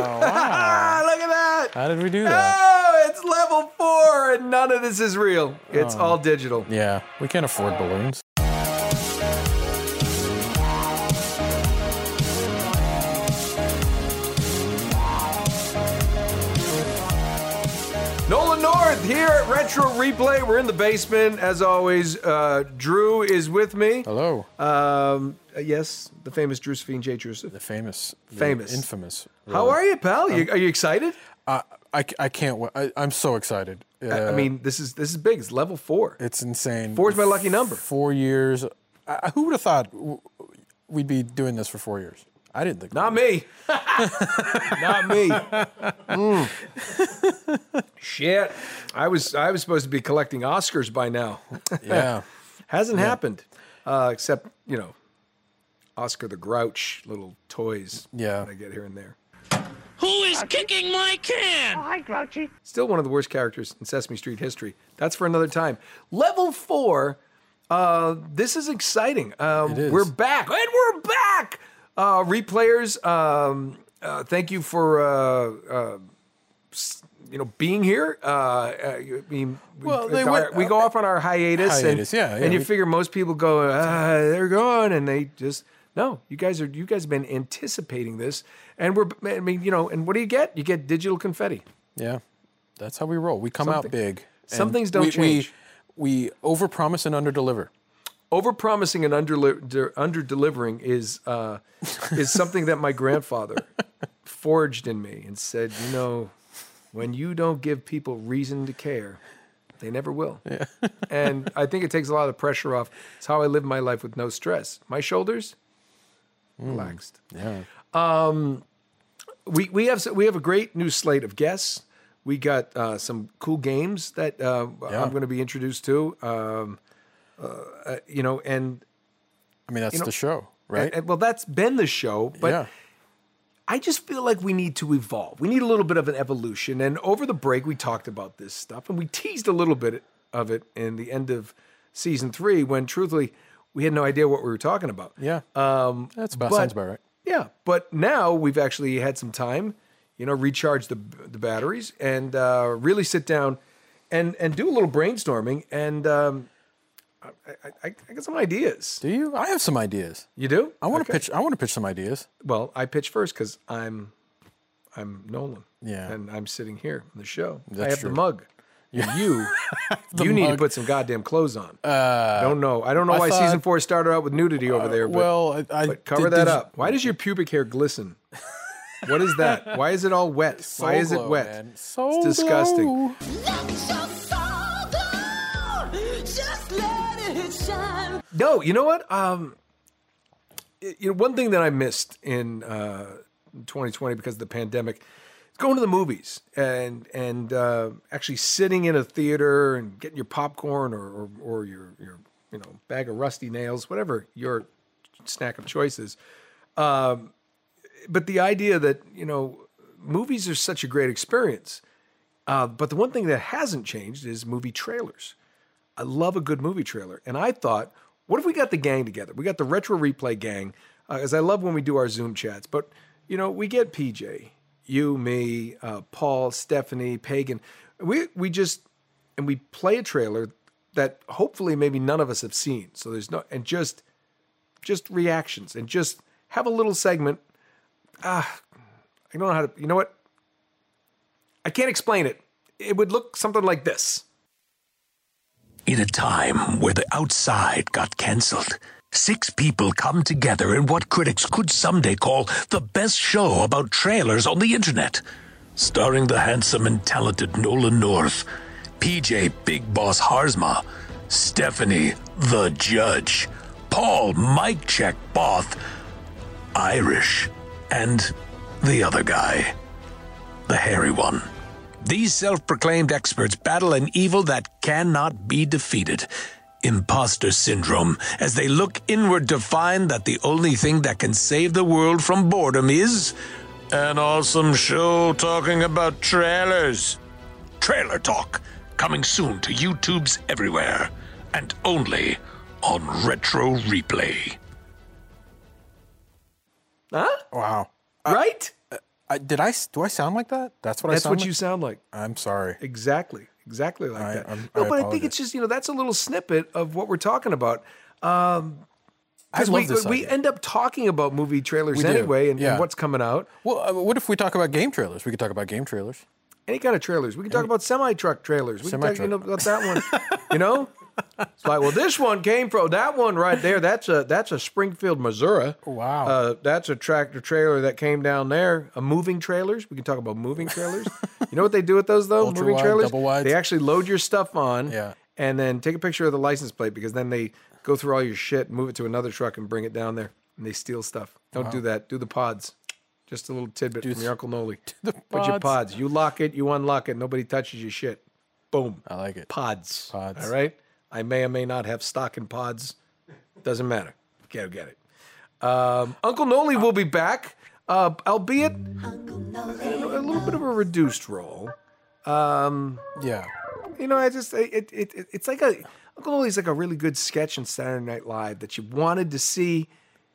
Wow. Look at that. How did we do that? Oh, it's level four, and none of this is real. It's Oh. all digital. Yeah, we can't afford balloons. Retro Replay. We're in the basement as always. Uh, Drew is with me. Hello, Um, uh, yes, the famous Drew Josephine J. Joseph. the famous, the Famous. infamous. How are you, pal? You, are you excited? Uh, I, I can't. wa- I, I'm so excited. Uh, I mean, this is this is big. It's level four. it's insane. Four's my lucky number. Four years. I, who would have thought we'd be doing this for four years? I didn't think. Not me. Not me. Mm. Shit. I was I was supposed to be collecting Oscars by now. Yeah. Hasn't happened. Uh, except, you know, Oscar the Grouch little toys Yeah. that I get here and there. Who is kicking my can? Hi, Grouchy. Still one of the worst characters in Sesame Street history. That's for another time. Level four. Uh, this is exciting. Um, It is. We're back, and we're back. Uh, replayers, um, uh, thank you for uh, uh, you know being here. Uh, uh, I mean, we, Well, they our- went- we go off on our hiatus, Hiatus, and, yeah, yeah, and you we- figure most people go, ah, they're gone, and they just no. You guys are you guys have been anticipating this, and we're I mean you know, and what do you get? You get digital confetti. Yeah. That's how we roll. We come Something- out big. some things don't we, change. We, we overpromise and underdeliver. Overpromising and under under delivering is uh, is something that my grandfather forged in me and said, you know, when you don't give people reason to care, they never will. and I think it takes a lot of the pressure off. It's how I live my life with no stress. My shoulders relaxed. Yeah. Um, We we have we have a great new slate of guests. We got uh, some cool games that uh, Yeah. I'm going to be introduced to. Um, uh, you know, and I mean, that's know, the show, right? And- and- well, that's been the show, but yeah. I just feel like we need to evolve. We need a little bit of an evolution. And over the break, we talked about this stuff, and we teased a little bit of it in the end of season three, when truthfully we had no idea what we were talking about. Yeah. Um, that's about but- sounds about right. Yeah, but now we've actually had some time, you know, recharge the the batteries and uh, really sit down and and do a little brainstorming. And um, I, I, I I got some ideas. Do you? I have some ideas. You do? I want to Okay. pitch. I want to pitch some ideas. Well, I pitch first because I'm I'm Nolan. Yeah. And I'm sitting here on the show. That's I have true. the mug. And you you need to put some goddamn clothes on. I don't know. I don't know I why thought- season four started out with nudity over uh, there, but, well, I, I but cover did- that did- up. Why does your pubic hair glisten? what is that? Why is it all wet? So why is it wet? man. So It's disgusting. glow. No, you know what? Um, you know, one thing that I missed in uh, 2020 because of the pandemic is going to the movies and and uh, actually sitting in a theater and getting your popcorn or or, or your your you know bag of rusty nails, whatever your snack of choice is. Um, but the idea that you know movies are such a great experience. Uh, but the one thing that hasn't changed is movie trailers. I love a good movie trailer. And I thought, what if we got the gang together? We got the retro replay gang, as I love when we do our Zoom chats. But you know, we get PJ, you, me, uh, Paul, Stephanie, Pagan. We we just and we play a trailer that hopefully maybe none of us have seen. So there's no and just just reactions and just have a little segment. Ah, I don't know how to. You know what? I can't explain it. It would look something like this. In a time where the outside got cancelled, six people come together in what critics could someday call the best show about trailers on the internet. Starring the handsome and talented Nolan North, PJ Big Boss Haarsma, Stephanie the Judge, Paul Mike Check Both, Irish, and the other guy, the hairy one. These self proclaimed experts battle an evil that cannot be defeated imposter syndrome as they look inward to find that the only thing that can save the world from boredom is an awesome show talking about trailers. Trailer Talk, coming soon to YouTube's everywhere and only on Retro Replay. Huh? Wow. Uh, right? I, did I Do I sound like that? That's what I sound. That's what like? you sound like. I'm sorry. Exactly. Exactly like I- that. I'm- no, I but I think it's just, you know, that's a little snippet of what we're talking about. Um, I because we, we end up talking about movie trailers We anyway and, and what's coming out. Well, uh, what if we talk about game trailers? We could talk about game trailers. Any kind of trailers. We can talk about semi truck trailers. We can talk you know, about that one. you know? It's like, well, this one came from that one right there. That's a that's a Springfield, Missouri. Wow. Uh, that's a tractor trailer that came down there. A moving trailers. We can talk about moving trailers. you know what they do with those though? Ultra moving wide, trailers. double wides. They actually load your stuff on. Yeah. And then take a picture of the license plate because then they go through all your shit, move it to another truck, and bring it down there. And they steal stuff. Don't do that. Do the pods. Just a little tidbit from your Uncle Noli. the Put your pods. pods. You lock it, you unlock it. Nobody touches your shit. Boom. I like it. Pods. Pods. All right. I may or may not have stock in pods. Doesn't matter. Get get it. Um, Uncle Noli will be back, uh, albeit in a little bit of a reduced role. Yeah. You know, I just it, it, it it's like a Uncle Noli's like a really good sketch on Saturday Night Live that you wanted to see.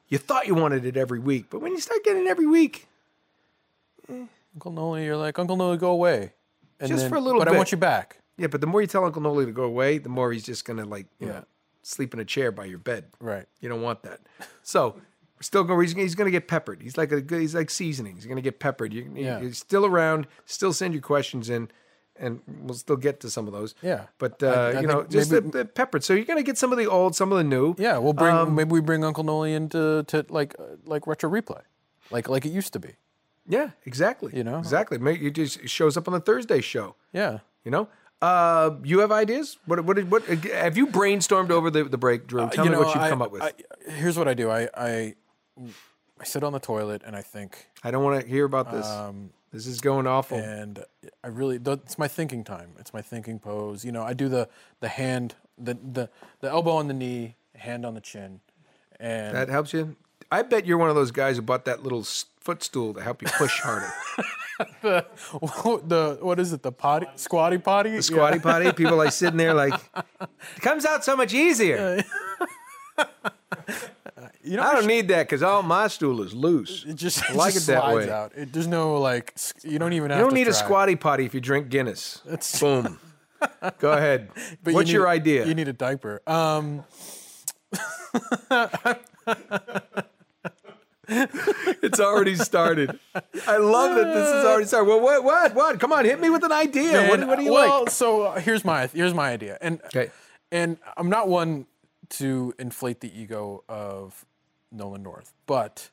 You thought you wanted it every week, but when you start getting it every week, Uncle Noli, you're like Uncle Noli, go away. And Just then- for a little But I want you back. Yeah. But the more you tell Uncle Noli to go away, the more he's just gonna like you Yeah. know sleep in a chair by your bed. Right. You don't want that. So we're still going. He's, he's going to get peppered. He's like a good. He's like seasoning. He's going to get peppered. You, Yeah. You're still around. Still send your questions in, and we'll still get to some of those. Yeah. But uh, I- I you know, just maybe- the, the peppered. So you're going to get some of the old, some of the new. Yeah, we'll bring Um, maybe we bring Uncle Noli into to like uh, like retro replay, like like it used to be. Yeah. Exactly. You know? Exactly. Mate, It just shows up on the Thursday show. Yeah. You know. Uh, you have ideas? What? What? What? Have you brainstormed over the, the break, Drew? Tell Uh, me know, what you've I- come up with. I, here's what I do. I, I I sit on the toilet and I think, I don't want to hear about this. Um, this is going awful. and I really it's my thinking time. It's my thinking pose. You know, I do the the hand, the the the elbow on the knee, hand on the chin, and That helps you. I bet you're one of those guys who bought that little footstool to help you push harder. the the what is it? The potty squatty potty. The squatty potty. People like sitting there like, it comes out so much easier. You know, I don't need that because all my stool is loose. It just, I it like just it that slides way. out. It, there's no like you don't even have You don't need a squatty potty if you drink Guinness. That's- Boom. Go ahead. But you What's need- your idea? You need a diaper. Um, it's already started. I love that this is already started. Well, what? What? What? Come on, hit me with an idea. what, what do you well, like? so uh, here's my here's my idea, and Okay. and I'm not one to inflate the ego of Nolan North, but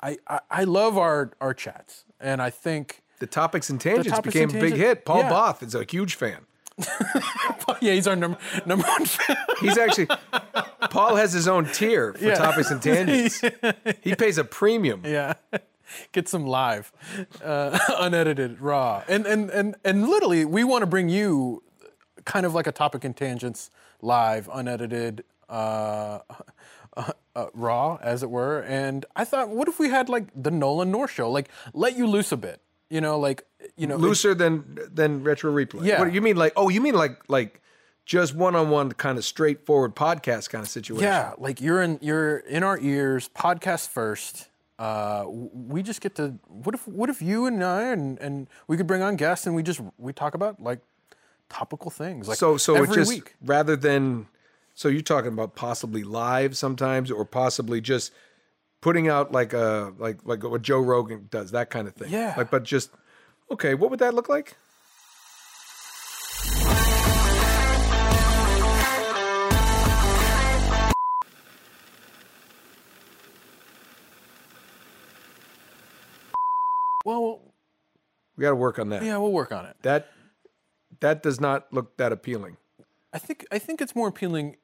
I I, I love our our chats, and I think The topics and tangents Topics became a big hit. Paul yeah. Both is a huge fan. Yeah, he's our number number one fan. He's actually Paul has his own tier for Yeah. topics and tangents. He pays a premium. Yeah. Get some live, uh, unedited, raw, and and and and literally, we want to bring you kind of like a topic and tangents live, unedited, uh, uh, uh, raw, as it were. And I thought, what if we had like the Nolan North show, like let you loose a bit, you know, like you know, Looser than than retro replay. Yeah. What do you mean like oh you mean like like just one on one kind of straightforward podcast kind of situation. Yeah, like you're in you're in our ears, podcast first. Uh, we just get to what if what if you and I and and we could bring on guests and we just we talk about like topical things like So so every just week. rather than so you're talking about possibly live sometimes or possibly just putting out like a like like what Joe Rogan does, that kind of thing. Yeah. Like, but just okay. What would that look like? Well, we got to work on that. Yeah, we'll work on it. That that does not look that appealing. I think I think it's more appealing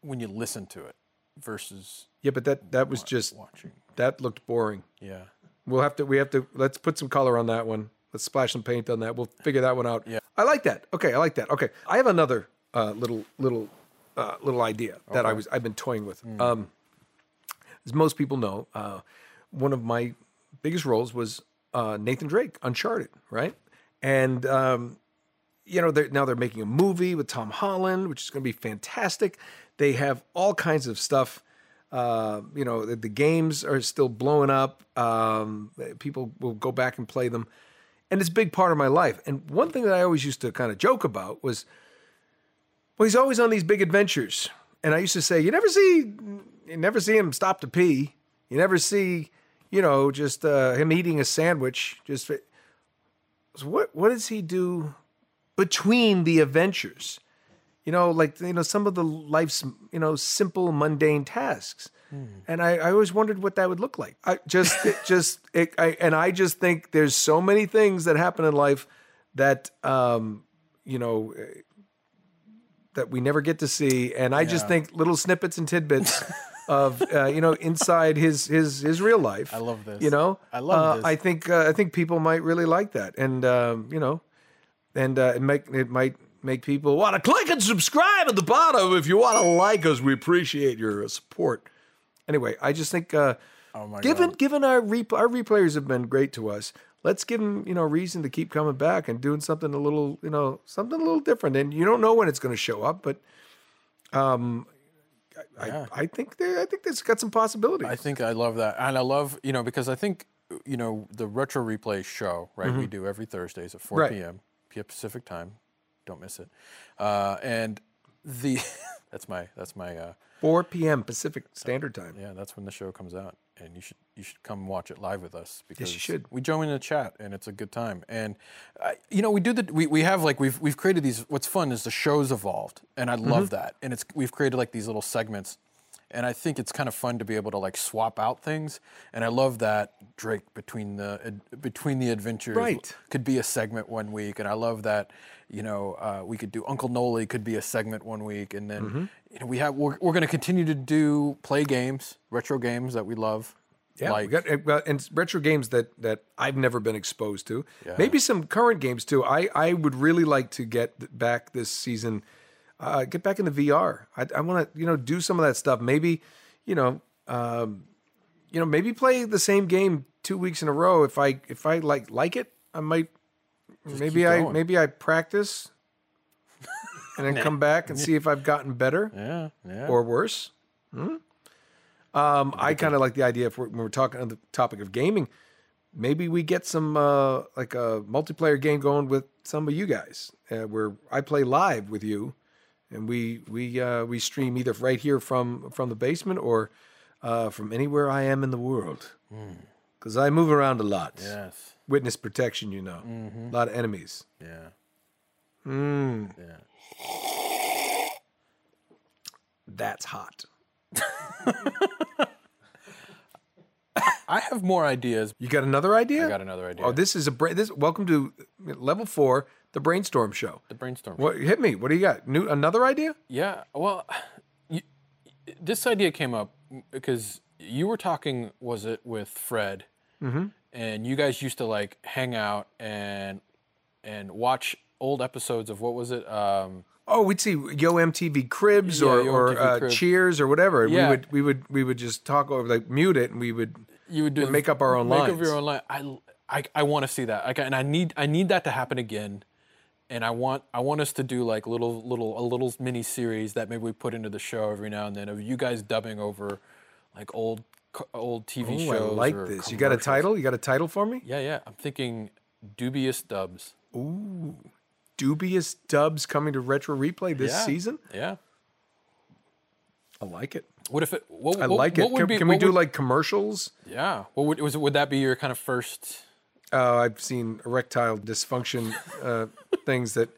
when you listen to it versus yeah, but that that was just watching. that looked boring. Yeah. We'll have to we have to let's put some color on that one. Let's splash some paint on that. We'll figure that one out. Yeah. I like that. Okay, I like that. Okay. I have another uh, little little uh, little idea that I was I've been toying with. Um, as most people know, uh, one of my biggest roles was uh, Nathan Drake, Uncharted, right? And um, you know, they're, now they're making a movie with Tom Holland, which is going to be fantastic. They have all kinds of stuff. Uh, you know, the, the games are still blowing up. Um, people will go back and play them, and it's a big part of my life. And one thing that I always used to kind of joke about was, well, he's always on these big adventures, and I used to say, you never see, you never see him stop to pee. You never see, you know, just uh, him eating a sandwich. Just so what what does he do between the adventures? You know, like you know, some of the life's you know simple mundane tasks. And I, I always wondered what that would look like. I just, it just, it, I, and I just think there's so many things that happen in life that, um, you know, eh, that we never get to see. And I just think little snippets and tidbits of, uh, you know, inside his his his real life. I love this. You know, I love uh, this. I think uh, I think people might really like that, and um, you know, and uh, it make it might make people want to click and subscribe at the bottom if you want to like us. We appreciate your support. Anyway, I just think uh, Oh given god. given our re- our replayers have been great to us. Let's give them you know reason to keep coming back and doing something a little you know something a little different. And you don't know when it's going to show up, but um, I, Yeah. I, I think they, I think this got some possibilities. I think I love that, and I love you know because I think you know the retro replay show right we do every Thursdays at 4 Mm-hmm. Right. p.m. Pacific time, don't miss it, uh, and the that's my that's my uh, 4 p.m. Pacific Standard Time. yeah that's when the show comes out, and you should you should come watch it live with us because should. we join in the chat and it's a good time, and uh, you know we do the we, we have like we've we've created these. What's fun is the show's evolved, and I Mm-hmm. love that, and it's we've created like these little segments and I think it's kind of fun to be able to like swap out things. And I love that Drake between the ad- between the adventures Right. could be a segment one week, and I love that you know uh, we could do Uncle Noli could be a segment one week, and then Mm-hmm. you know we have we're, we're going to continue to do play games, retro games that we love. Yeah, like we got uh, and retro games that that I've never been exposed to. Yeah. Maybe some current games too. I I would really like to get back this season. Uh, get back into VR. I, I want to you know do some of that stuff. Maybe you know um, you know maybe play the same game two weeks in a row. If I if I like like it, I might maybe I maybe I practice and then come back and see if I've gotten better yeah, yeah. or worse. Hmm? Um, I kind of like the idea if we're, when we're talking on the topic of gaming, maybe we get some uh, like a multiplayer game going with some of you guys, uh, where I play live with you, and we we uh, we stream either right here from from the basement or uh, from anywhere I am in the world, because I move around a lot. yes, Witness protection, you know, a lot of enemies. yeah, Mm, yeah. that's hot. I have more ideas. You got another idea? I got another idea. Oh, this is a bra- this. Welcome to level four, the brainstorm show. the brainstorm. What hit me? What do you got? New another idea? Yeah, well, you, this idea came up because you were talking, was it with Fred? Mm-hmm. And you guys used to like hang out and and watch old episodes of what was it? Um, Oh, we'd see Yo MTV Cribs Yeah, or, Yo or MTV uh. Cheers or whatever. Yeah. We would we would we would just talk over like mute it and we would you would do Or make up our own make lines. up your own line. I I, I want to see that. Like, and I need I need that to happen again. And I want I want us to do like little little a little mini series that maybe we put into the show every now and then of you guys dubbing over like old old TV Oh, shows. I like this. You got a title? You got a title for me? Yeah, yeah. I'm thinking dubious dubs. Ooh, dubious dubs coming to retro replay this Yeah. season? Yeah. I like it. What if it? What, I what- like what it. would Can, be- can we do would- like commercials? Yeah. What would was it? Would that be your kind of first? Uh, I've seen erectile dysfunction uh, things that,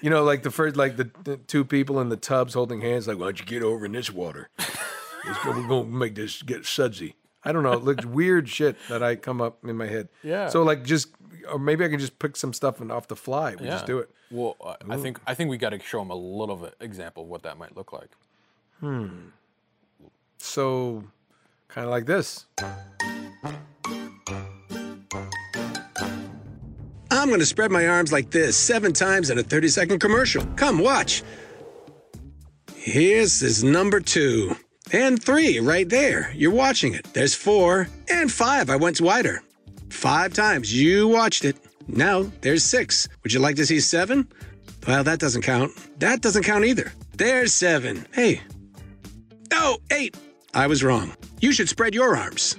you know, like the first, like the, the two people in the tubs holding hands, like, why don't you get over in this water? It's gonna, we're gonna make this get sudsy. I don't know, like weird shit that I come up in my head. Yeah. So like just, or maybe I can just pick some stuff and off the fly. We just do it. Well, I- I think I think we got to show them a little bit example of what that might look like. Hmm. So, kind of like this. I'm going to spread my arms like this seven times in a 30 second commercial. Come watch. Here's is number two. And three right there. You're watching it. There's four. And five. I went wider. Five times. You watched it. Now there's six. Would you like to see seven? Well, that doesn't count. That doesn't count either. There's seven. Hey. Oh, eight. I was wrong. You should spread your arms.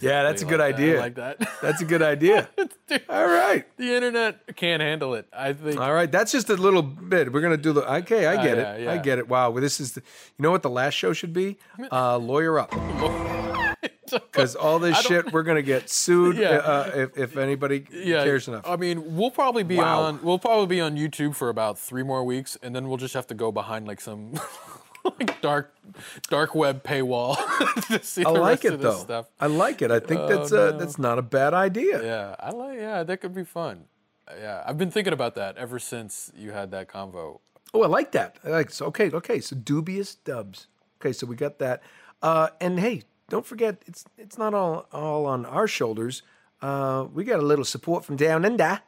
Yeah, that's a Exactly good like that. I idea. like that. That's a good idea. All right. the internet can't handle it. I think. All right, that's just a little bit. We're gonna do the. Okay, I get yeah, it. yeah. I get it. Wow, well, this is the. You know what the last show should be? Uh, lawyer up. Because all this shit, we're gonna get sued Yeah. uh, if, if anybody yeah, cares enough. I mean, we'll probably be Wow. on. We'll probably be on YouTube for about three more weeks, and then we'll just have to go behind like some like dark, dark web paywall to see I the like rest it of this though. stuff. I like it. I think Oh, that's uh, that's not a bad idea. Yeah, I like. Yeah, that could be fun. Yeah, I've been thinking about that ever since you had that convo. Oh, I like that. I like so okay, okay. So dubious dubs. Okay, so we got that. Uh, and hey, don't forget it's it's not all all on our shoulders. Uh, we got a little support from down under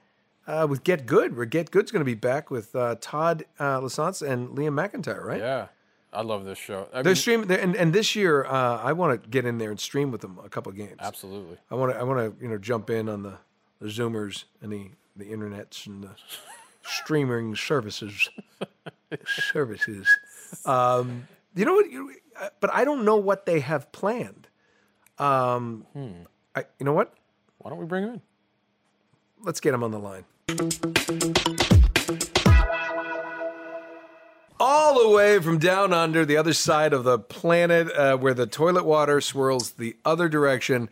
uh, with Get Good. Where Get Good's going to be back with uh, Todd uh, Lasance and Liam McIntyre, right? Yeah, I love this show. I They're mean, streaming, they're- and, and this year uh, I want to get in there and stream with them a couple of games. absolutely. I want to I want to you know jump in on the, the Zoomers and the the internets and the streaming services services. Um, you know what? You, uh, but I don't know what they have planned. Um, I, you know what? Why don't we bring him in? Let's get him on the line. All the way from down under, the other side of the planet, uh, where the toilet water swirls the other direction.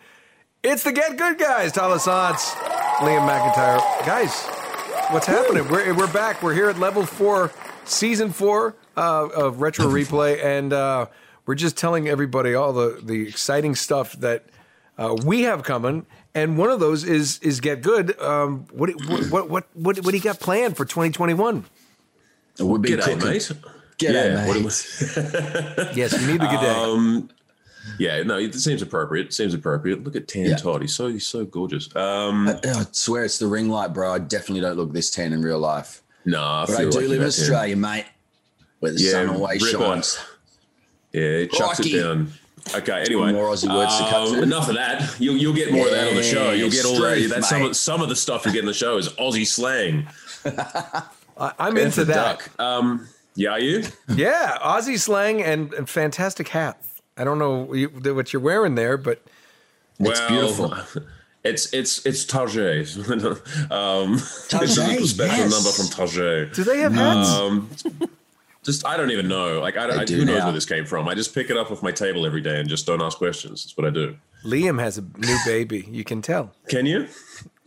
It's the Get Good guys, Todd Lasance, Liam McIntyre. Guys, what's happening? We're, we're back. We're here at level four, season four uh, of Retro Replay, and uh, we're just telling everybody all the, the exciting stuff that uh, we have coming. And one of those is is Get Good. Um, what, what what what what what do you got planned for 2021? We've been G'day, cooking. mate. G'day, yeah, what mate. am I- Yes, we need the good day. um, yeah, no, it seems appropriate. Seems appropriate. Look at Tan Yeah. Todd. He's so he's so gorgeous. Um, I, I swear it's the ring light, bro. I definitely don't look this tan in real life. nah, I But I do like live in you got Tan. Australia, mate, where the Yeah, sun always ripper. shines. Yeah, it chucks Crikey. it down. Okay, anyway, More Aussie words to cut um, through. enough of that. You'll you'll get more of that on the show. You'll get all that. Strength, That's some of some of the stuff you get in the show is Aussie slang. I, I'm into that. Duck. Um, yeah, are you? Yeah, Aussie slang and, and fantastic hats. I don't know you- what you're wearing there, but well, beautiful. It's it's it's Target. um, it's a special yes. number from Target. do they have hats? Um, just I don't even know. Like I don't. They I, do who knows now. where this came from? I just pick it up off my table every day and just don't ask questions. That's what I do. Liam has a new baby. You can tell. Can you?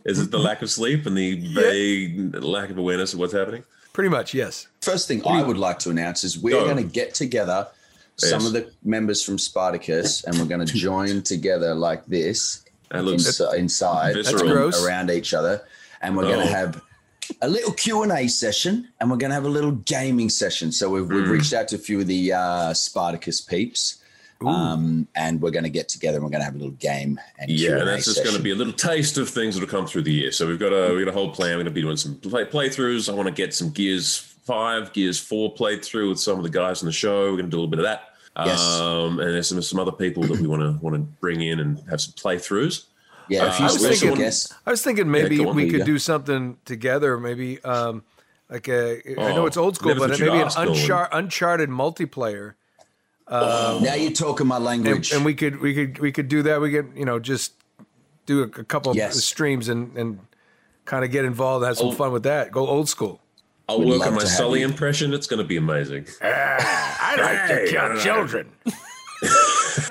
Is it the lack of sleep and the vague lack of awareness of what's happening? Pretty much, yes. First thing I would like to announce is we're Go. going to get together some of the members from Spartacus and we're going to join together like this That looks insi- inside That's around each other and we're going Oh. to have a little q&a session and we're going to have a little gaming session so we've, Hmm. we've reached out to a few of the uh, spartacus peeps um, and we're going to get together and we're going to have a little game and Yeah, Q&A and that's just going to be a little taste of things that'll come through the year. So we've got a we got a whole plan. We're going to be doing some play, playthroughs. I want to get some Gears Five, Gears Four played through with some of the guys in the show. We're going to do a little bit of that. Yes. Um, and there's some some other people that we want to want to bring in and have some playthroughs. Yeah a I few was special thinking- guests I was thinking maybe go on. we could go. do something together. Maybe um, like a. I know Oh, it's old school, but maybe an unchar- uncharted multiplayer. Um, now you're talking my language and we could we could we could do that. We could you know just do a, a couple Yes. of streams and and kind of get involved, have some Oh. fun with that. Go old school. I'll We'd work on my Sully impression. It's going to be amazing. I like Hey, I don't uh, children. that's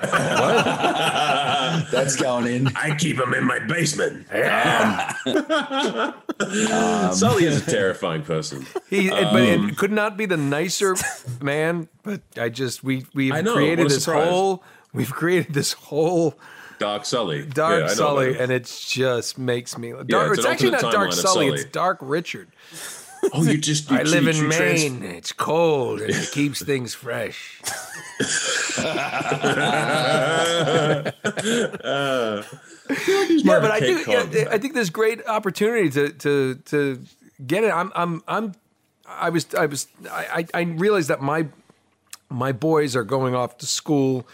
That's going in. I keep them in my basement. Sully is a terrifying person. He, but Um, it could not be the nicer man. But I just we we've know, created this surprise. whole we've created this whole Dark Sully. dark Yeah, Sully, and it. it just makes me. Dark, it's it's, actually not Dark Sully, Sully. It's Dark Richard. Oh, you just. You, I live you- in you trans- Maine. It's cold and it keeps things fresh. yeah, but I Kate do. Yeah, I think there's great opportunity to to to get it. I'm I'm I'm. I was I was I I I realized that my my boys are going off to school.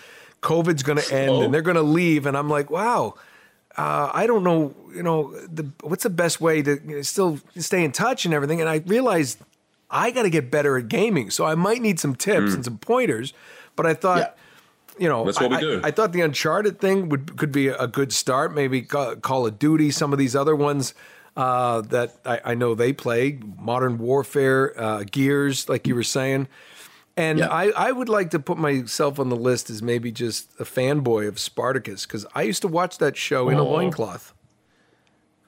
COVID's going to end, Oh. and they're going to leave, and I'm like, wow. Uh, I don't know, you know, the, what's the best way to you know, still stay in touch and everything. And I realized I got to get better at gaming, so I might need some tips and some pointers. But I thought, Yeah. you know. That's what I, we do. I, I thought the Uncharted thing would could be a good start. Maybe Call of Duty, some of these other ones uh, that I, I know they play, Modern Warfare, uh, Gears, like you were saying. And Yeah. I, I would like to put myself on the list as maybe just a fanboy of Spartacus because I used to watch that show in a Aw. loincloth.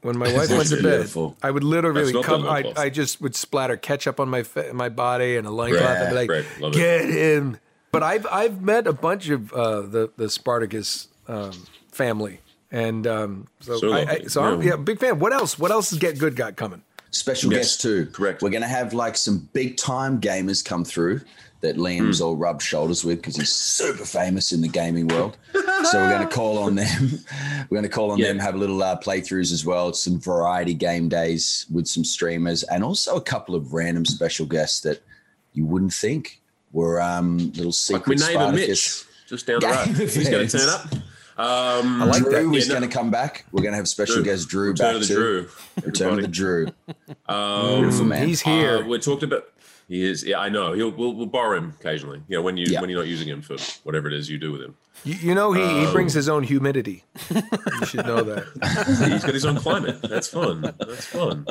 When my wife went to bed. I would literally That's not the come. I. I just would splatter ketchup on my my body and a loincloth and be like, right, love it. "Get him!" But I've I've met a bunch of uh, the the Spartacus um, family, and um, so So I, I, lovely. so I'm Yeah. yeah, big fan. What else? What else is Get Good got coming? Special Yes, guest too. correct. We're going to have like some big time gamers come through that Liam's Hmm. all rubbed shoulders with because he's super famous in the gaming world. so we're going to call on them. We're going to call on Yeah. them, have a little uh, playthroughs as well, some variety game days with some streamers, and also a couple of random special guests that you wouldn't think were um, little Like my secret neighbor Mitch, just down the road. He's going to turn up. Um, I like Drew that. is Yeah, no. going to come back. We're going to have special Drew. guest Drew Return back of the too. Drew. Return of the. Drew. Um, Beautiful man. He's here. Uh, we talked about. He is. Yeah, I know. He'll. We'll, we'll borrow him occasionally. You know, when you Yeah. when you're not using him for whatever it is you do with him. you, you know, he, Um, he brings his own humidity. you should know that. He's got his own climate. That's fun. That's fun.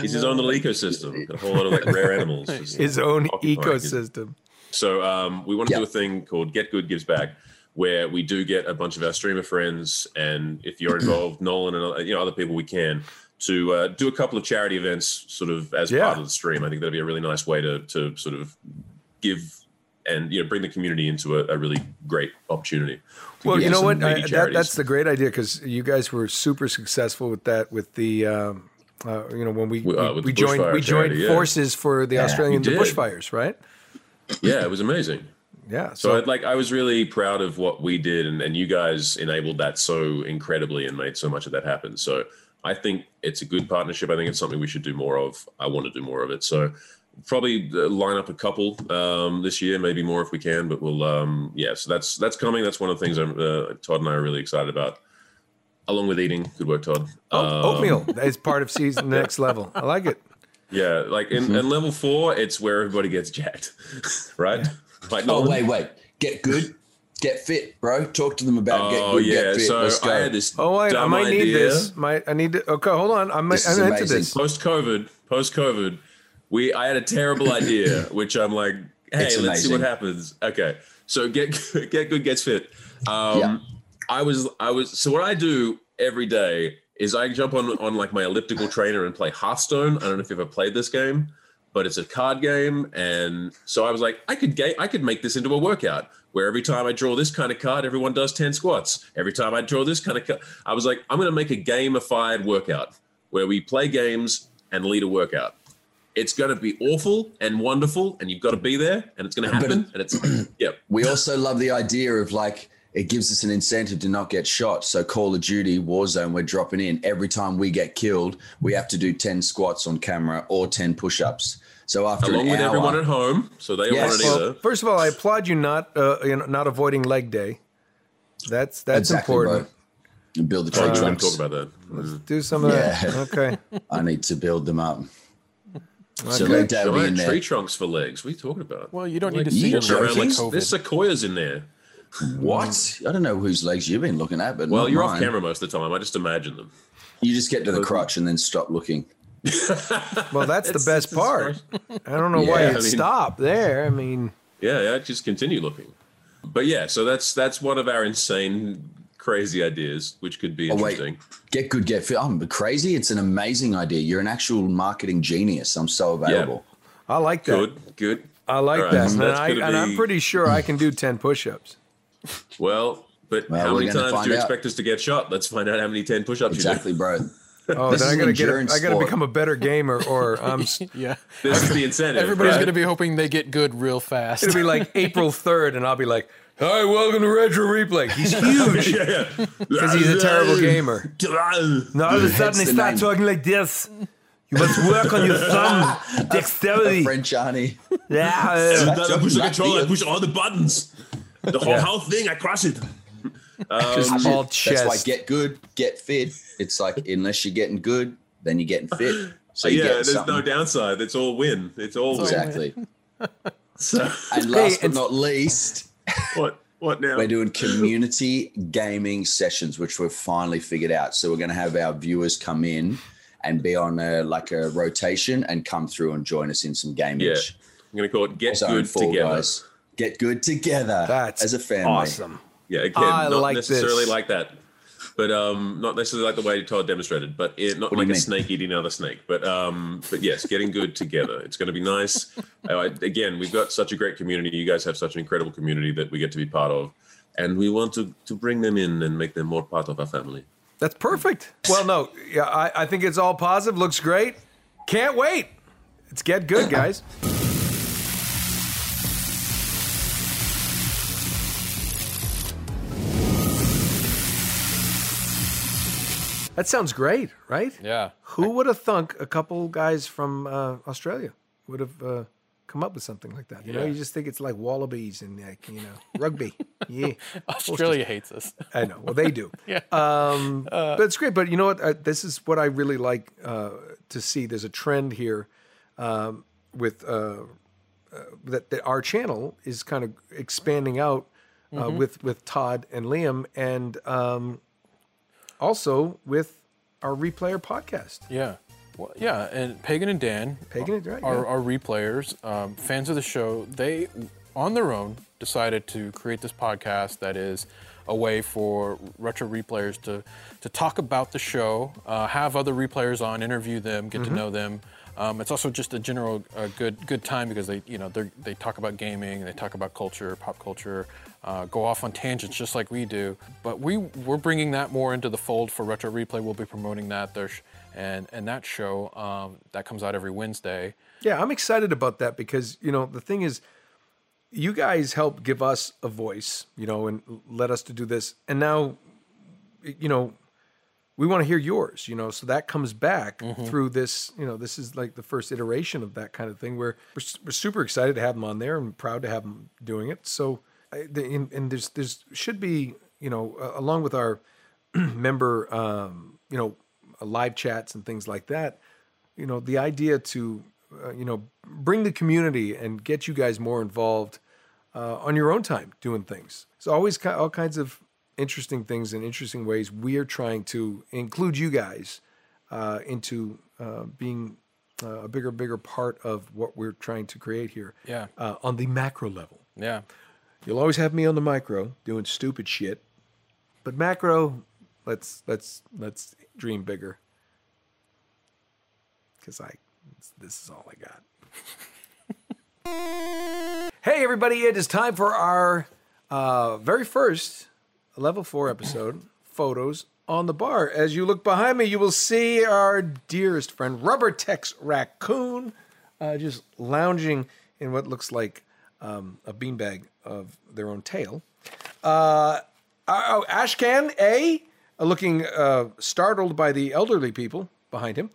He's his own little ecosystem. Got a whole lot of like rare animals. just His own occupying his- ecosystem. So um, we want to Yeah. do a thing called Get Good Gives Back, where we do get a bunch of our streamer friends, and if you're involved, Nolan and uh, you know other people, we can to uh, do a couple of charity events, sort of as Yeah. part of the stream. I think that'd be a really nice way to to sort of give and you know bring the community into a, a really great opportunity. Well, you know what? I, that, that's the great idea because you guys were super successful with that. With the, um, uh, you know, when we Uh, we, with we joined bushfire we joined charity, yeah. forces for the Australian the bushfires, right? yeah, it was amazing. Yeah. So, So, I'd like I was really proud of what we did, and, and you guys enabled that so incredibly and made so much of that happen. So I think it's a good partnership. I think it's something we should do more of. I want to do more of it. So probably uh, line up a couple um, this year, maybe more if we can. But we'll um, yeah. So that's that's coming. That's one of the things I'm, uh, Todd and I are really excited about. Along with eating, good work, Todd. oh, Um, oatmeal is part of season next level. I like it. Yeah, like in, in level four, it's where everybody gets jacked, right? Like Oh Nolan? wait, wait. Get good. Get fit, bro. Talk to them about get Oh good, yeah, get fit. so Let's go. I had this. Oh wait, I dumb might need this. My I need to. Okay, hold on. I'm, This is I'm into amazing. this. Post COVID, post COVID, we I had a terrible idea, which I'm like, hey, It's let's see what happens. Okay, so get get good gets fit. Um, Yeah. I was I was so what I do every day is I jump on on like my elliptical trainer and play Hearthstone. I don't know if you've ever played this game, but it's a card game, and so I was like, I could ga- I could make this into a workout where every time I draw this kind of card, everyone does ten squats. Every time I draw this kind of card, I was like, I'm going to make a gamified workout where we play games and lead a workout. It's going to be awful and wonderful, and you've got to be there, and it's going to happen. And it's yeah. We also love the idea of like it gives us an incentive to not get shot. So Call of Duty Warzone, we're dropping in every time we get killed, we have to do ten squats on camera or ten push-ups. So after Along an with hour, everyone at home, so they don't Yes. want Well, first of all, I applaud you not uh, you know, not avoiding leg day. That's that's exactly, important. bro. And build the tree we trunks. talk about that. Do some of that. Okay. I need to build them up. So Okay. leg day will be in Giant there. tree trunks for legs. What are you talking about? Well, you don't need to see you them around like COVID. there's sequoias in there. What? I don't know whose legs you've been looking at, but Well, not you're mine. off camera most of the time. I just imagine them. You just get to the crotch and then stop looking. Well, that's the best part. I don't know why Yeah, you I mean- stop there. I mean, Yeah, yeah. Just continue looking. But yeah, so that's that's one of our insane, crazy ideas, which could be Oh, wait. interesting. Get good, get fit. I'm crazy. It's an amazing idea. You're an actual marketing genius. I'm so available. I like that. Good, good. I like All right, that, so and, I, gonna and I'm pretty sure I can do ten push-ups. Well, but Well, how many times do you out. expect us to get shot? Let's find out how many 10 push ups Exactly, bro. Oh, This then I an gotta get. A, endurance I gotta become a better gamer, or I'm Yeah. This is the incentive. Everybody's right? going to be hoping they get good real fast. It'll be like April 3rd, and I'll be like, Hi, welcome to Retro Replay. He's huge yeah, yeah. because he's a terrible gamer. Now all of a sudden he they the start name. talking like this. You must work on your thumb dexterity. French Arnie. Yeah, uh, I push the controller, I push all the buttons. The whole, Yeah. whole thing, I crush it. Just all um, That's why get good, get fit. It's like unless you're getting good, then you're getting fit. So you yeah, there's something. no downside. It's all win. It's all win. exactly. So, And last and- but not least, what? What now? we're doing community gaming sessions, which we've finally figured out. So we're going to have our viewers come in and be on a, like a rotation and come through and join us in some gaming. Yeah. I'm gonna call it get Zone good together. Guys. Get good together That's as a family. awesome. Yeah, again, I not like necessarily this. like that, but um, not necessarily like the way Todd demonstrated, but it, not What like a snake eating another snake. But um, but yes, getting good together. It's going to be nice. Uh, again, we've got such a great community. You guys have such an incredible community that we get to be part of, and we want to to bring them in and make them more part of our family. That's perfect. Well, no, yeah, I, I think it's all positive. Looks great. Can't wait. It's get good, guys. That sounds great, right? yeah. Who would have thunk a couple guys from uh, Australia would have uh, come up with something like that? You know, you just think it's like wallabies and like you know rugby. Yeah, Australia hates us. I know. Well, they do. Yeah. Um, but it's great. But you know what? Uh, this is what I really like uh, to see. There's a trend here um, with uh, uh, that, that our channel is kind of expanding out uh, with with Todd and Liam, and um, also with our replayer podcast. Yeah. Well, yeah, and Pagan and Dan, Pagan and- right, are, yeah. are replayers, um, fans of the show. They, on their own, decided to create this podcast that is a way for retro replayers to to talk about the show, uh, have other replayers on, interview them, get Mm-hmm. to know them. Um, it's also just a general uh, good good time because they you know they they talk about gaming, they talk about culture, pop culture, uh, go off on tangents just like we do. But we we're bringing that more into the fold for retro replay. We'll be promoting that there's and and that show um, that comes out every Wednesday. Yeah, I'm excited about that because you know the thing is, you guys help give us a voice, you know, and let us to do this, and now, you know, we want to hear yours, you know, so that comes back through this, you know, this is like the first iteration of that kind of thing. Where we're, we're super excited to have them on there and proud to have them doing it. So, I, the, and, and there's there's should be, you know, uh, along with our member, um, you know, live chats and things like that you know the idea to uh, you know bring the community and get you guys more involved uh, on your own time doing things so always ki- all kinds of interesting things and interesting ways we are trying to include you guys uh, into uh, being uh, a bigger bigger part of what we're trying to create here Yeah. uh, on the macro level Yeah. You'll always have me on the micro doing stupid shit, but macro, let's let's let's dream bigger. Cause I, this is all I got. hey everybody, it is time for our uh, very first level four episode, photos on the bar. As you look behind me, you will see our dearest friend Rubber Tex Raccoon, uh, just lounging in what looks like um, a beanbag of their own tail. Uh, oh, Ashcan A, uh, looking uh, startled by the elderly people behind him.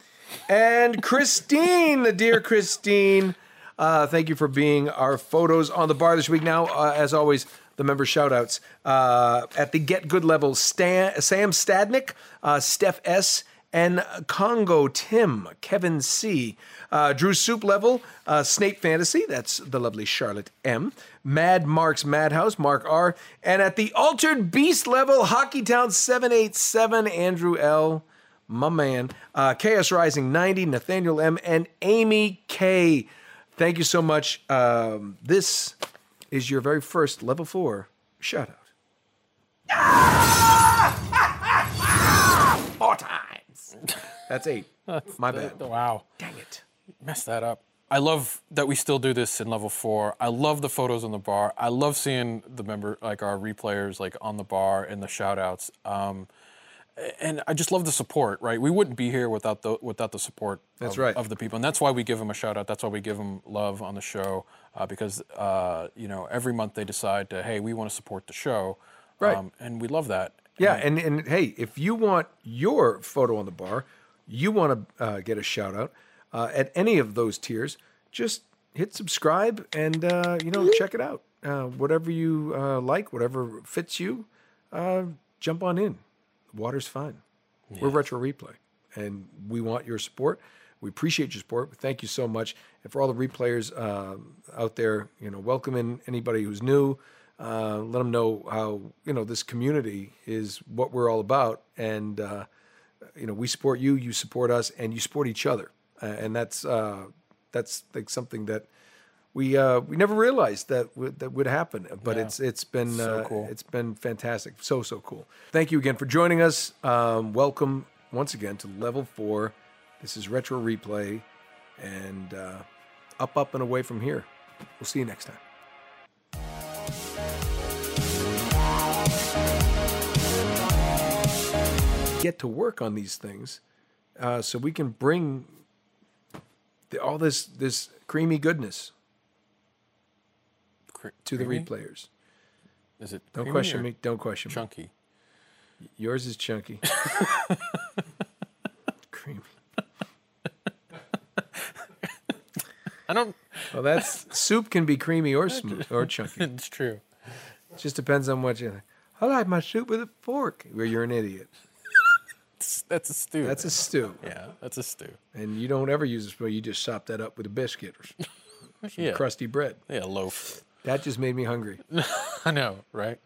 And Christine, the dear Christine, uh, thank you for being our photos on the bar this week. Now, uh, as always, the member shout outs uh, at the Get Good level Stan, Sam Stadnick, uh, Steph S., and Congo Tim, Kevin C. Uh, Drew Soup level, uh, Snape Fantasy, that's the lovely Charlotte M. Mad Mark's Madhouse, Mark R. And at the Altered Beast level, Hockeytown 787, Andrew L. My man. Uh, Chaos Rising 90, Nathaniel M. And Amy K. Thank you so much. Um, this is your very first level four shout out. Four times. That's eight. That's My bad. The, wow. Dang it. Messed that up. I love that we still do this in level four. I love the photos on the bar. I love seeing the member, like our replayers, like on the bar and the shout outs. Um, and I just love the support, right? We wouldn't be here without the without the support That's of, right. of the people, and that's why we give them a shout out. That's why we give them love on the show uh, because uh, you know every month they decide to, hey, we want to support the show, Right. and we love that. Yeah, and, and hey, if you want your photo on the bar, you want to uh, get a shout out uh, at any of those tiers, just hit subscribe and uh, you know check it out. Uh, whatever you uh, like, whatever fits you, uh, jump on in. Water's fine. We're Retro Replay, and we want your support. We appreciate your support. Thank you so much. And for all the replayers um out there, you know, welcome in anybody who's new. Uh, let them know how you know this community is what we're all about, and uh, you know we support you, you support us, and you support each other, uh, and that's uh, that's like something that we uh, we never realized that would, that would happen, but Yeah. it's it's been So uh, cool. it's been fantastic, so so cool. Thank you again for joining us. Um, welcome once again to Level Four. This is Retro Replay, and uh, up up and away from here. We'll see you next time. Get to work on these things, uh, so we can bring the, all this this creamy goodness to the creamy? replayers. Is it Don't question me. Don't question me. Chunky. Yours is chunky. creamy. I don't. Well, that's soup can be creamy or smooth or chunky. It's true. It just depends on what you. Like. I like my soup with a fork. Well, you're an idiot. That's a stew. That's a stew, yeah. That's a stew. and you don't ever use a spoon. You just sop that up with a biscuit or some Yeah. crusty bread. Yeah, loaf. That just made me hungry. I know, right?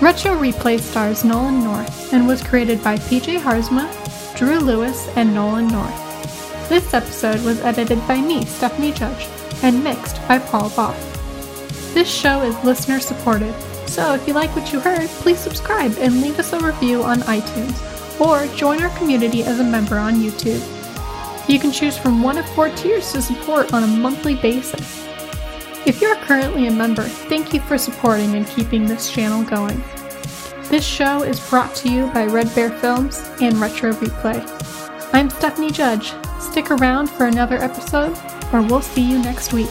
Retro Replay stars Nolan North and was created by PJ Haarsma, Drew Lewis, and Nolan North. This episode was edited by me, Stephanie Judge, and mixed by Paul Boff. This show is listener supported, so if you like what you heard, please subscribe and leave us a review on iTunes, or join our community as a member on YouTube. You can choose from one of four tiers to support on a monthly basis. If you're currently a member, thank you for supporting and keeping this channel going. This show is brought to you by Red Bear Films and Retro Replay. I'm Stephanie Judge. Stick around for another episode, or we'll see you next week.